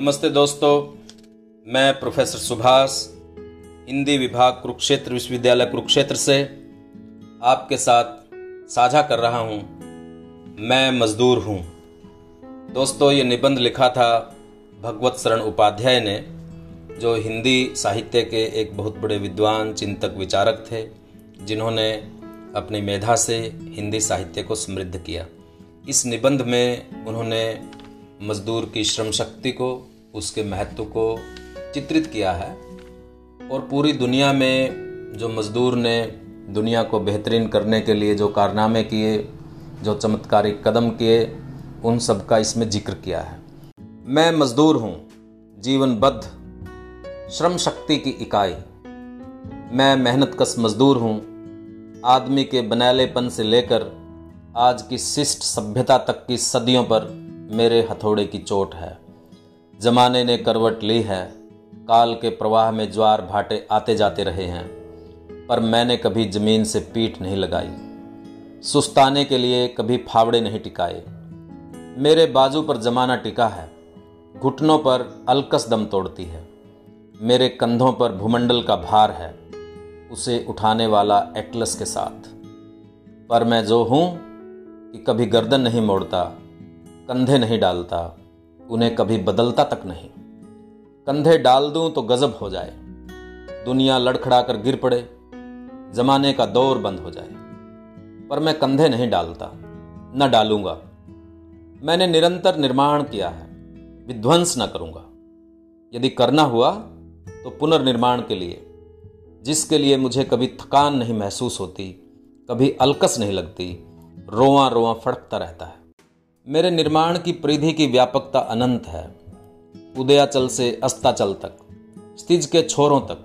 नमस्ते दोस्तों, मैं प्रोफेसर सुभाष, हिंदी विभाग कुरुक्षेत्र विश्वविद्यालय कुरुक्षेत्र से आपके साथ साझा कर रहा हूँ। मैं मजदूर हूँ। दोस्तों, ये निबंध लिखा था भगवत शरण उपाध्याय ने, जो हिंदी साहित्य के एक बहुत बड़े विद्वान, चिंतक, विचारक थे, जिन्होंने अपनी मेधा से हिंदी साहित्य को समृद्ध किया। इस निबंध में उन्होंने मजदूर की श्रम शक्ति को, उसके महत्व को चित्रित किया है और पूरी दुनिया में जो मजदूर ने दुनिया को बेहतरीन करने के लिए जो कारनामे किए, जो चमत्कारिक कदम किए, उन सब का इसमें ज़िक्र किया है। मैं मजदूर हूँ, जीवनबद्ध, श्रम शक्ति की इकाई। मैं मेहनत कस मजदूर हूँ, आदमी के बनैलेपन से लेकर आज की शिष्ट सभ्यता तक की सदियों पर मेरे हथौड़े की चोट है। जमाने ने करवट ली है। काल के प्रवाह में ज्वार भाटे आते जाते रहे हैं, पर मैंने कभी ज़मीन से पीठ नहीं लगाई। सुस्ताने के लिए कभी फावड़े नहीं टिकाए। मेरे बाजू पर जमाना टिका है। घुटनों पर अलकस दम तोड़ती है। मेरे कंधों पर भूमंडल का भार है, उसे उठाने वाला एटलस के साथ। पर मैं जो हूँ कि कभी गर्दन नहीं मोड़ता कंधे नहीं डालता, उन्हें कभी बदलता तक नहीं। कंधे डाल दूँ तो गजब हो जाए। दुनिया लड़खड़ा कर गिर पड़े, जमाने का दौर बंद हो जाए। पर मैं कंधे नहीं डालता, न डालूँगा। मैंने निरंतर निर्माण किया है, विध्वंस न करूँगा। यदि करना हुआ तो पुनर्निर्माण के लिए, जिसके लिए मुझे कभी थकान नहीं महसूस होती, कभी अलकस नहीं लगती रोआ रोआ फड़कता रहता है। मेरे निर्माण की परिधि की व्यापकता अनंत है। उदयाचल से अस्ताचल तक, स्तिज के छोरों तक।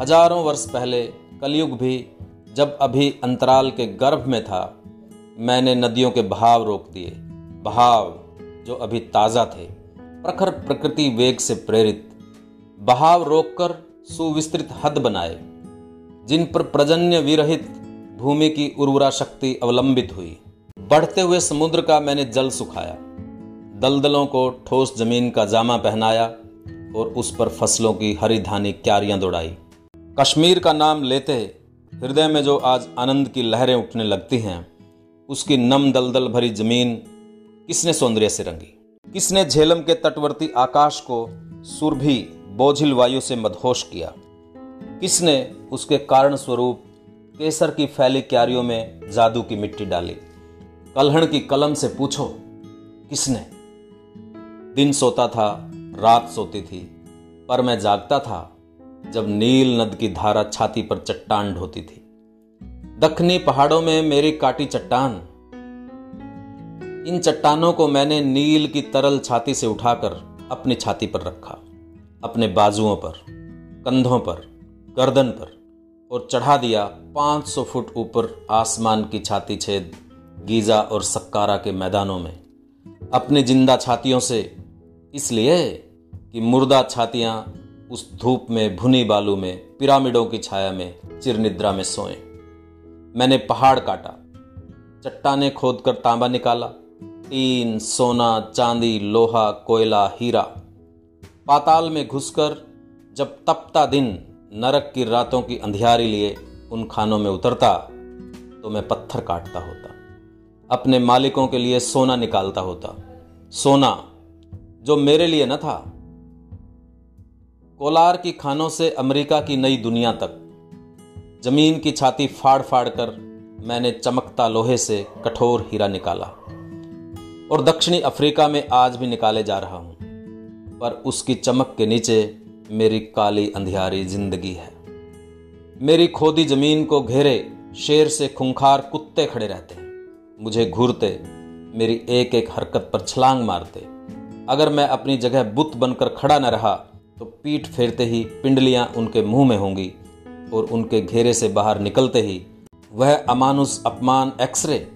हज़ारों वर्ष पहले कलयुग भी जब अभी अंतराल के गर्भ में था, मैंने नदियों के बहाव रोक दिए। बहाव जो अभी ताज़ा थे, प्रखर प्रकृति वेग से प्रेरित। बहाव रोककर सुविस्तृत हद बनाए, जिन पर प्रजन्य विरहित भूमि की उर्वरा शक्ति अवलंबित हुई। बढ़ते हुए समुद्र का मैंने जल सुखाया, दलदलों को ठोस ज़मीन का जामा पहनाया और उस पर फ़सलों की हरी धानी क्यारियाँ दौड़ाई। कश्मीर का नाम लेते हृदय में जो आज आनंद की लहरें उठने लगती हैं, उसकी नम दलदल भरी ज़मीन किसने सौंदर्य से रंगी? किसने झेलम के तटवर्ती आकाश को सुरभि बोझिल वायु से मदहोश किया? किसने उसके कारण स्वरूप केसर की फैली क्यारियों में जादू की मिट्टी डाली? कलहण की कलम से पूछो, किसने? दिन सोता था, रात सोती थी, पर मैं जागता था जब नील नद की धारा छाती पर चट्टान ढोती थी। दखनी पहाड़ों में मेरी काटी चट्टान। इन चट्टानों को मैंने नील की तरल छाती से उठाकर अपनी छाती पर रखा, अपने बाजुओं पर, कंधों पर, गर्दन पर, और चढ़ा दिया 500 फुट ऊपर आसमान की छाती छेद गीजा और सक्कारा के मैदानों में। अपनी ज़िंदा छातियों से इसलिए कि मुर्दा छातियाँ उस धूप में, भुनी बालू में, पिरामिडों की छाया में, चिरनिद्रा में सोए। मैंने पहाड़ काटा, चट्टाने खोद कर तांबा निकाला टीन सोना, चांदी, लोहा, कोयला, हीरा। पाताल में घुसकर जब तपता दिन नरक की रातों की अंधियारी लिए उन खानों में उतरता तो मैं पत्थर काटता होता। अपने मालिकों के लिए सोना निकालता होता। सोना, जो मेरे लिए न था। कोलार की खानों से अमेरिका की नई दुनिया तक। ज़मीन की छाती फाड़ फाड़ कर मैंने चमकता लोहे से कठोर हीरा निकाला। और दक्षिणी अफ्रीका में आज भी निकाले जा रहा हूँ। पर उसकी चमक के नीचे मेरी काली अंधियारी ज़िंदगी है। मेरी खोदी ज़मीन को घेरे शेर से खुंखार कुत्ते खड़े रहते हैं। मुझे घूरते, मेरी एक एक हरकत पर छलांग मारते। अगर मैं अपनी जगह बुत बनकर खड़ा न रहा तो पीठ फेरते ही पिंडलियाँ उनके मुँह में होंगी और उनके घेरे से बाहर निकलते ही वह अमानुष अपमान एक्सरे,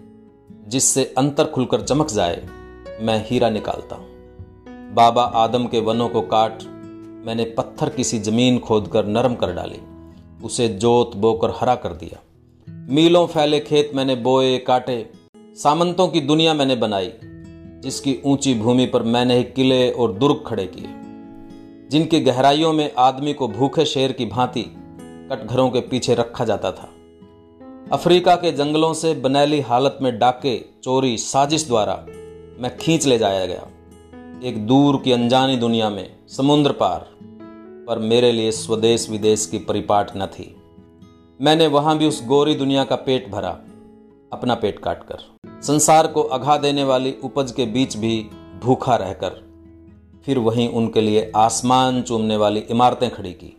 जिससे अंतर खुलकर चमक जाए, मैं हीरा निकालता हूँ। बाबा आदम के वनों को काट, मैंने पत्थर किसी ज़मीन खोदकर नरम कर डाली, उसे जोत बोकर हरा कर दिया। मीलों फैले खेत मैंने बोए, काटे सामंतों की दुनिया मैंने बनाई, जिसकी ऊँची भूमि पर मैंने ही किले और दुर्ग खड़े किए, जिनकी गहराइयों में आदमी को भूखे शेर की भांति कटघरों के पीछे रखा जाता था। अफ्रीका के जंगलों से बनैली हालत में डाके चोरी साजिश द्वारा मैं खींच ले जाया गया। एक दूर की अनजानी दुनिया में समुद्र पार, पर मेरे लिए स्वदेश विदेश की परिपाट न थी। मैंने वहाँ भी उस गोरी दुनिया का पेट भरा। अपना पेट काटकर। संसार को अघा देने वाली उपज के बीच भी भूखा रहकर, फिर वहीं उनके लिए आसमान चूमने वाली इमारतें खड़ी की,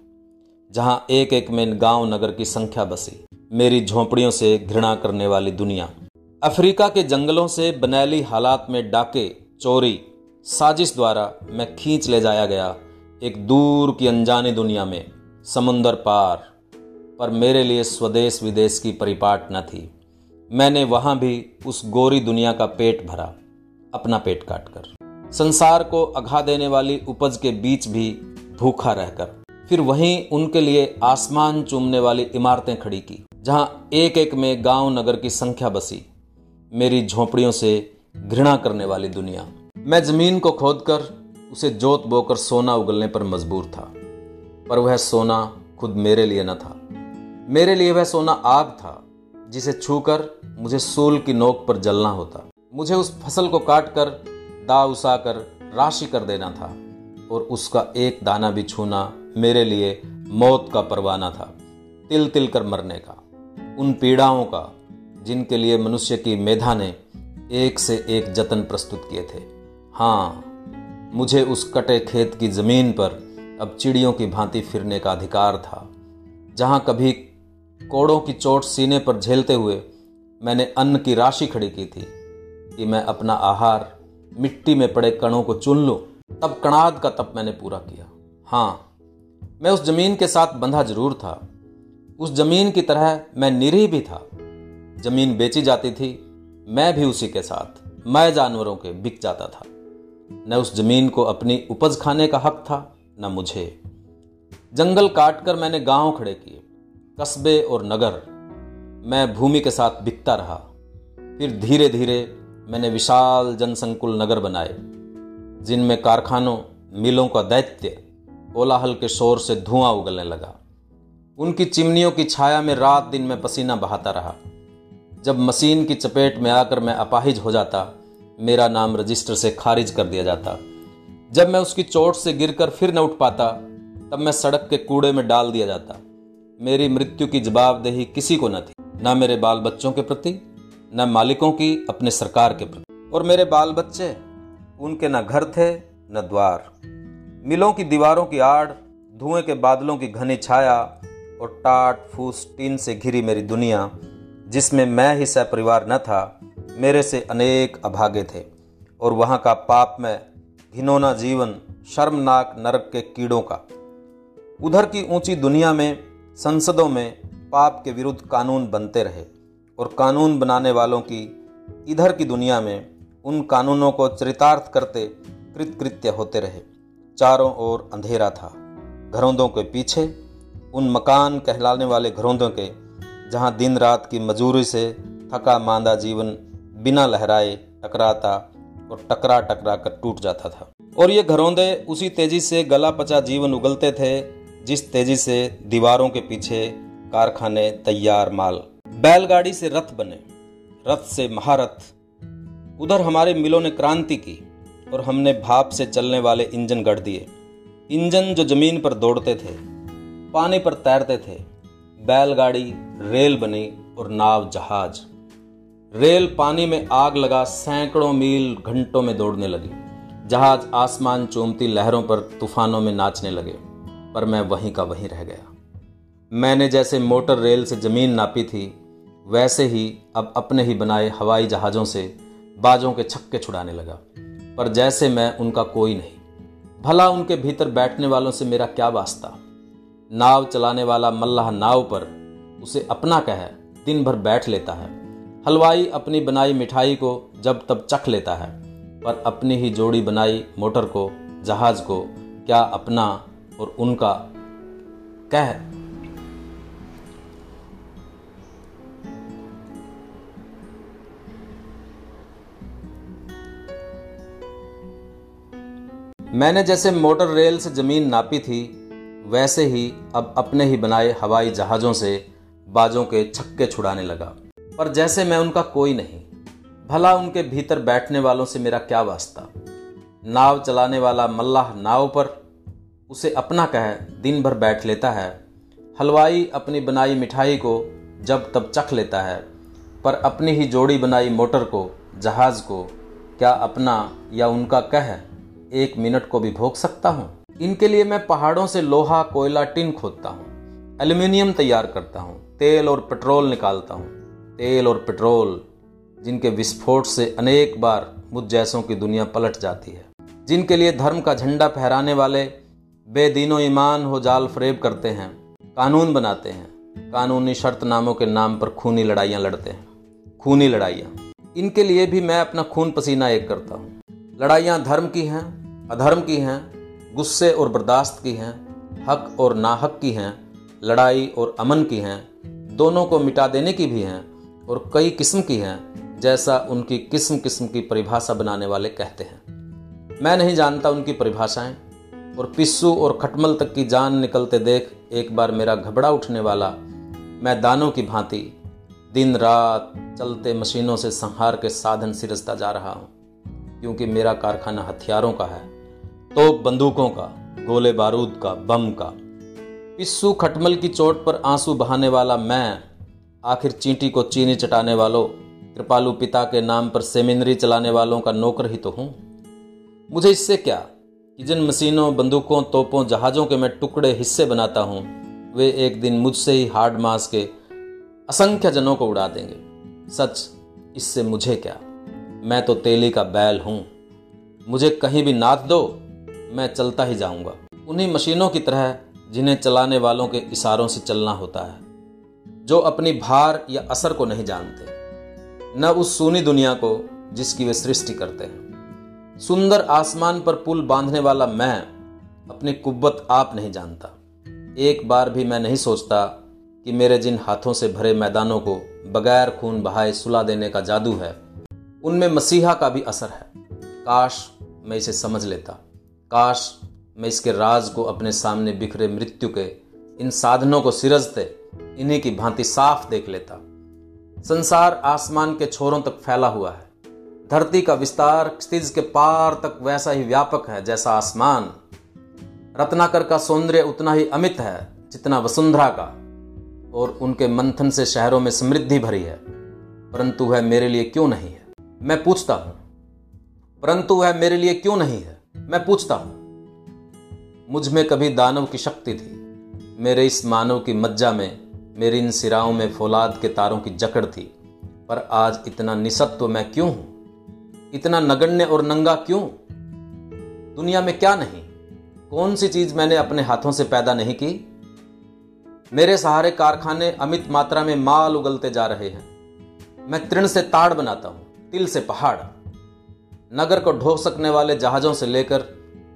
जहाँ एक एक में गाँव नगर की संख्या बसी। मेरी झोंपड़ियों से घृणा करने वाली दुनिया, अफ्रीका के जंगलों से बनैली हालात में डाके, चोरी, साजिश द्वारा मैं खींच ले जाया गया एक दूर की अनजानी दुनिया में, समुंदर पार, पर मेरे लिए स्वदेश विदेश की परिपाट न थी। मैंने वहाँ भी उस गोरी दुनिया का पेट भरा, अपना पेट काटकर। संसार को अघा देने वाली उपज के बीच भी भूखा रहकर, फिर वहीं उनके लिए आसमान चूमने वाली इमारतें खड़ी की, जहाँ एक एक में गाँव नगर की संख्या बसी, मेरी झोंपड़ियों से घृणा करने वाली दुनिया। मैं ज़मीन को खोदकर उसे जोत बोकर सोना उगलने पर मजबूर था, पर वह सोना खुद मेरे लिए न था। मेरे लिए वह सोना आग था जिसे छूकर मुझे सोल की नोक पर जलना होता। मुझे उस फ़सल को काट कर दा उसाकर, राशि कर देना था और उसका एक दाना भी छूना मेरे लिए मौत का परवाना था तिल तिल कर मरने का। उन पीड़ाओं का, जिनके लिए मनुष्य की मेधा ने एक से एक जतन प्रस्तुत किए थे। हाँ मुझे उस कटे खेत की ज़मीन पर अब चिड़ियों की भांति फिरने का अधिकार था, जहाँ कभी कोड़ों की चोट सीने पर झेलते हुए मैंने अन्न की राशि खड़ी की थी कि मैं अपना आहार मिट्टी में पड़े कणों को चुन लूँ। तब कणाद का तप मैंने पूरा किया। हाँ मैं उस ज़मीन के साथ बंधा ज़रूर था। उस ज़मीन की तरह मैं निरी भी था। ज़मीन बेची जाती थी, मैं भी उसी के साथ, मैं जानवरों के बिक जाता था। न उस ज़मीन को अपनी उपज खाने का हक था, न मुझे। जंगल काटकर मैंने गाँव खड़े किए। कस्बे और नगर मैं भूमि के साथ बिकता रहा। फिर धीरे धीरे मैंने विशाल जनसंकुल नगर बनाए, जिनमें कारखानों, मिलों का दैत्य कोलाहल के शोर से धुआँ उगलने लगा। उनकी चिमनियों की छाया में रात दिन में पसीना बहाता रहा। जब मशीन की चपेट में आकर मैं अपाहिज हो जाता, मेरा नाम रजिस्टर से खारिज कर दिया जाता। जब मैं उसकी चोट से गिरकर फिर न उठ पाता, तब मैं सड़क के कूड़े में डाल दिया जाता। मेरी मृत्यु की जवाबदेही किसी को न थी, न मेरे बाल बच्चों के प्रति, न मालिकों की अपने सरकार के प्रति। और मेरे बाल बच्चे उनके न घर थे, न द्वार। मिलों की दीवारों की आड़, धुएँ के बादलों की घनी छाया, और टाट फूस टीन से घिरी मेरी दुनिया, जिसमें मैं ही सह परिवार न था, मेरे से अनेक अभागे थे। और वहाँ का पाप में घिनौना जीवन शर्मनाक नरक के कीड़ों का। उधर की ऊँची दुनिया में संसदों में पाप के विरुद्ध कानून बनते रहे और कानून बनाने वालों की इधर की दुनिया में उन कानूनों को चरितार्थ करते कृतकृत्य होते रहे। चारों ओर अंधेरा था। घरौंदों के पीछे, उन मकान कहलाने वाले घरौंदों के, जहाँ दिन रात की मजूरी से थका मांदा जीवन बिना लहराए टकराता और टकरा टकरा कर टूट जाता था। और ये घरौंदे उसी तेज़ी से गला पचा जीवन उगलते थे जिस तेज़ी से दीवारों के पीछे कारखाने, तैयार माल, बैलगाड़ी से रथ बने, रथ से महारथ। उधर हमारे मिलों ने क्रांति की और हमने भाप से चलने वाले इंजन गढ़ दिए। इंजन जो ज़मीन पर दौड़ते थे, पानी पर तैरते थे, बैलगाड़ी, रेल बनी और नाव जहाज़। रेल पानी में आग लगा सैकड़ों मील घंटों में दौड़ने लगी। जहाज़ आसमान चूमती लहरों पर तूफानों में नाचने लगे। पर मैं वहीं का वहीं रह गया। मैंने जैसे मोटर रेल से ज़मीन नापी थी, वैसे ही अब अपने ही बनाए हवाई जहाज़ों से बाजों के छक्के छुड़ाने लगा। पर जैसे मैं उनका कोई नहीं, भला उनके भीतर बैठने वालों से मेरा क्या वास्ता? नाव चलाने वाला मल्लाह नाव पर उसे अपना कह दिन भर बैठ लेता है। हलवाई अपनी बनाई मिठाई को जब तब चख लेता है, पर अपनी ही जोड़ी बनाई मोटर को, जहाज़ को क्या अपना और उनका कह। मैंने जैसे मोटर रेल से ज़मीन नापी थी, वैसे ही अब अपने ही बनाए हवाई जहाज़ों से बाजों के छक्के छुड़ाने लगा। पर जैसे मैं उनका कोई नहीं, भला उनके भीतर बैठने वालों से मेरा क्या वास्ता? नाव चलाने वाला मल्लाह नाव पर उसे अपना कह दिन भर बैठ लेता है। हलवाई अपनी बनाई मिठाई को जब तब चख लेता है, पर अपनी ही जोड़ी बनाई मोटर को, जहाज़ को, क्या अपना या उनका कह, एक मिनट को भी भोग सकता हूँ? इनके लिए मैं पहाड़ों से लोहा कोयला टिन खोदता हूँ, एल्यूमिनियम तैयार करता हूँ, तेल और पेट्रोल निकालता हूँ। तेल और पेट्रोल, जिनके विस्फोट से अनेक बार मुझ जैसों की दुनिया पलट जाती है, जिनके लिए धर्म का झंडा फहराने वाले बेदीनो ईमान हो जाल फरेब करते हैं, कानून बनाते हैं। कानूनी शर्त नामों के नाम पर खूनी लड़ाइयाँ लड़ते हैं। खूनी लड़ाइयाँ। इनके लिए भी मैं अपना खून पसीना एक करता हूँ। लड़ाइयाँ धर्म की हैं, अधर्म की हैं, गुस्से और बर्दाश्त की हैं, हक और नाहक की हैं, लड़ाई और अमन की हैं, दोनों को मिटा देने की भी हैं और कई किस्म की हैं, जैसा उनकी किस्म किस्म की परिभाषा बनाने वाले कहते हैं। मैं नहीं जानता उनकी परिभाषाएँ। और पिस्सू और खटमल तक की जान निकलते देख एक बार मेरा घबरा उठने वाला मैं दानों की भांति दिन रात चलते मशीनों से संहार के साधन सिरसता जा रहा हूँ, क्योंकि मेरा कारखाना हथियारों का है तो बंदूकों का, गोले बारूद का, बम का। पिस्सू खटमल की चोट पर आँसू बहाने वाला मैं, आखिर चींटी को चीनी चटाने वालों, कृपालु पिता के नाम पर सेमिनरी चलाने वालों का नौकर ही तो हूँ। मुझे इससे क्या कि जिन मशीनों, बंदूकों, तोपों, जहाज़ों के मैं टुकड़े, हिस्से बनाता हूँ, वे एक दिन मुझसे ही हार्ड मास के असंख्य जनों को उड़ा देंगे। सच, इससे मुझे क्या? मैं तो तेली का बैल हूँ। मुझे कहीं भी नाथ दो, मैं चलता ही जाऊँगा। उन्हीं मशीनों की तरह जिन्हें चलाने वालों के इशारों से चलना होता है, जो अपनी भार या असर को नहीं जानते, न उस सूनी दुनिया को जिसकी वे सृष्टि करते हैं। सुंदर आसमान पर पुल बांधने वाला मैं अपनी कुब्बत आप नहीं जानता। एक बार भी मैं नहीं सोचता कि मेरे जिन हाथों से भरे मैदानों को बगैर खून बहाए सुला देने का जादू है, उनमें मसीहा का भी असर है। काश मैं इसे समझ लेता। काश मैं इसके राज को अपने सामने बिखरे मृत्यु के, इन साधनों को सिरजते, इन्हीं की भांति साफ़ देख लेता। संसार आसमान के छोरों तक फैला हुआ है। धरती का विस्तार क्षितिज के पार तक वैसा ही व्यापक है जैसा आसमान। रत्नाकर का सौंदर्य उतना ही अमित है जितना वसुंधरा का, और उनके मंथन से शहरों में समृद्धि भरी है। परंतु वह मेरे लिए क्यों नहीं है? मैं पूछता हूँ। परंतु वह मेरे लिए क्यों नहीं है? मैं पूछता हूँ। मुझमें कभी दानव की शक्ति थी। मेरे इस मानव की मज्जा में, मेरी इन सिराओं में फौलाद के तारों की जकड़ थी। पर आज इतना निसत्व मैं क्यों हूँ? इतना नगण्य और नंगा क्यों? दुनिया में क्या नहीं? कौन सी चीज़ मैंने अपने हाथों से पैदा नहीं की? मेरे सहारे कारखाने अमित मात्रा में माल उगलते जा रहे हैं। मैं तृण से ताड़ बनाता हूँ, तिल से पहाड़। नगर को ढो सकने वाले जहाजों से लेकर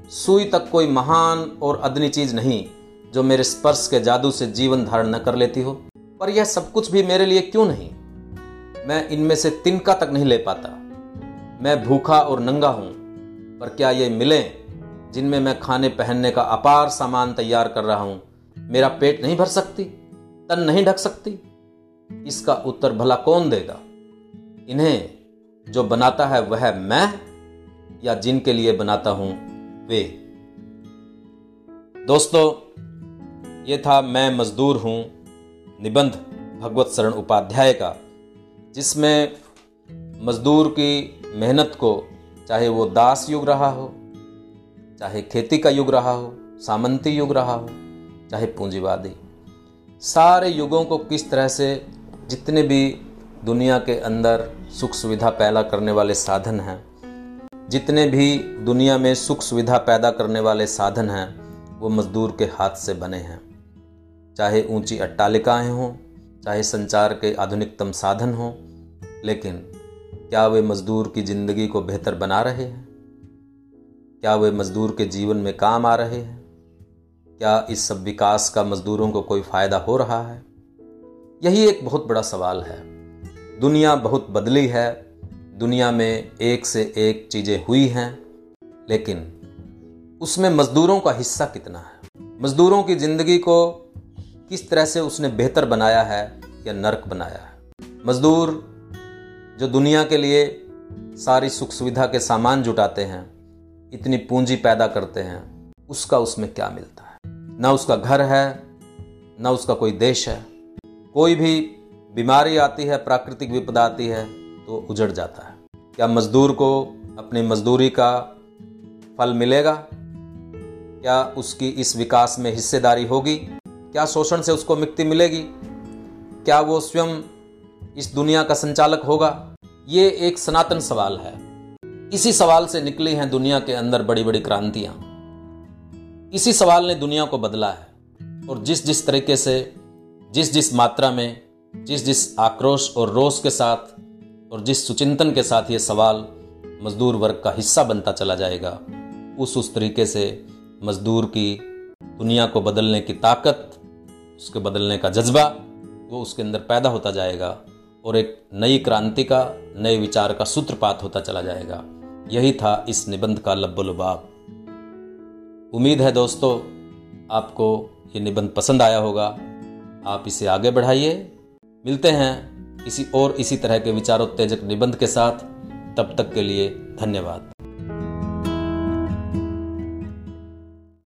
सुई तक कोई महान और अदनी चीज़ नहीं जो मेरे स्पर्श के जादू से जीवन धारण न कर लेती हो। पर यह सब कुछ भी मेरे लिए क्यों नहीं? मैं इनमें से तिनका तक नहीं ले पाता। मैं भूखा और नंगा हूँ, पर क्या ये मिले जिनमें मैं खाने पहनने का अपार सामान तैयार कर रहा हूँ? मेरा पेट नहीं भर सकती, तन नहीं ढक सकती। इसका उत्तर भला कौन देगा? इन्हें जो बनाता है वह मैं, या जिनके लिए बनाता हूँ वे? दोस्तों, ये था मैं मजदूर हूँ, निबंध भगवत शरण उपाध्याय का, जिसमें मजदूर की मेहनत को, चाहे वो दास युग रहा हो, चाहे खेती का युग रहा हो, सामंती युग रहा हो, चाहे पूंजीवादी। सारे युगों को किस तरह से जितने भी दुनिया के अंदर सुख सुविधा पैदा करने वाले साधन हैं, जितने भी दुनिया में सुख सुविधा पैदा करने वाले साधन हैं, वो मजदूर के हाथ से बने हैं। चाहे ऊँची अट्टालिकाएँ हों, चाहे संचार के आधुनिकतम साधन हों, लेकिन क्या वे मजदूर की ज़िंदगी को बेहतर बना रहे हैं? क्या वे मजदूर के जीवन में काम आ रहे हैं? क्या इस सब विकास का मजदूरों को कोई फ़ायदा हो रहा है? यही एक बहुत बड़ा सवाल है। दुनिया बहुत बदली है। दुनिया में एक से एक चीज़ें हुई हैं, लेकिन उसमें मजदूरों का हिस्सा कितना है? मजदूरों की ज़िंदगी को किस तरह से उसने बेहतर बनाया है या नरक बनाया है? मजदूर जो दुनिया के लिए सारी सुख सुविधा के सामान जुटाते हैं, इतनी पूंजी पैदा करते हैं, उसका उसमें क्या मिलता है? ना उसका घर है, ना उसका कोई देश है। कोई भी बीमारी आती है, प्राकृतिक विपदा आती है तो उजड़ जाता है। क्या मजदूर को अपनी मजदूरी का फल मिलेगा? क्या उसकी इस विकास में हिस्सेदारी होगी? क्या शोषण से उसको मुक्ति मिलेगी? क्या वो स्वयं इस दुनिया का संचालक होगा? ये एक सनातन सवाल है। इसी सवाल से निकली हैं दुनिया के अंदर बड़ी बड़ी क्रांतियाँ। इसी सवाल ने दुनिया को बदला है। और जिस जिस तरीके से जिस जिस मात्रा में जिस जिस आक्रोश और रोष के साथ, और जिस सुचिंतन के साथ ये सवाल मजदूर वर्ग का हिस्सा बनता चला जाएगा, उस उस तरीके से मजदूर की दुनिया को बदलने की ताकत, उसके बदलने का जज्बा, वो उसके अंदर पैदा होता जाएगा। और एक नई क्रांति का, नए विचार का सूत्रपात होता चला जाएगा। यही था इस निबंध का लब्बुलबाब उम्मीद है दोस्तों, आपको ये निबंध पसंद आया होगा। आप इसे आगे बढ़ाइए। मिलते हैं किसी और इसी तरह के विचारोत्तेजक निबंध के साथ। तब तक के लिए धन्यवाद।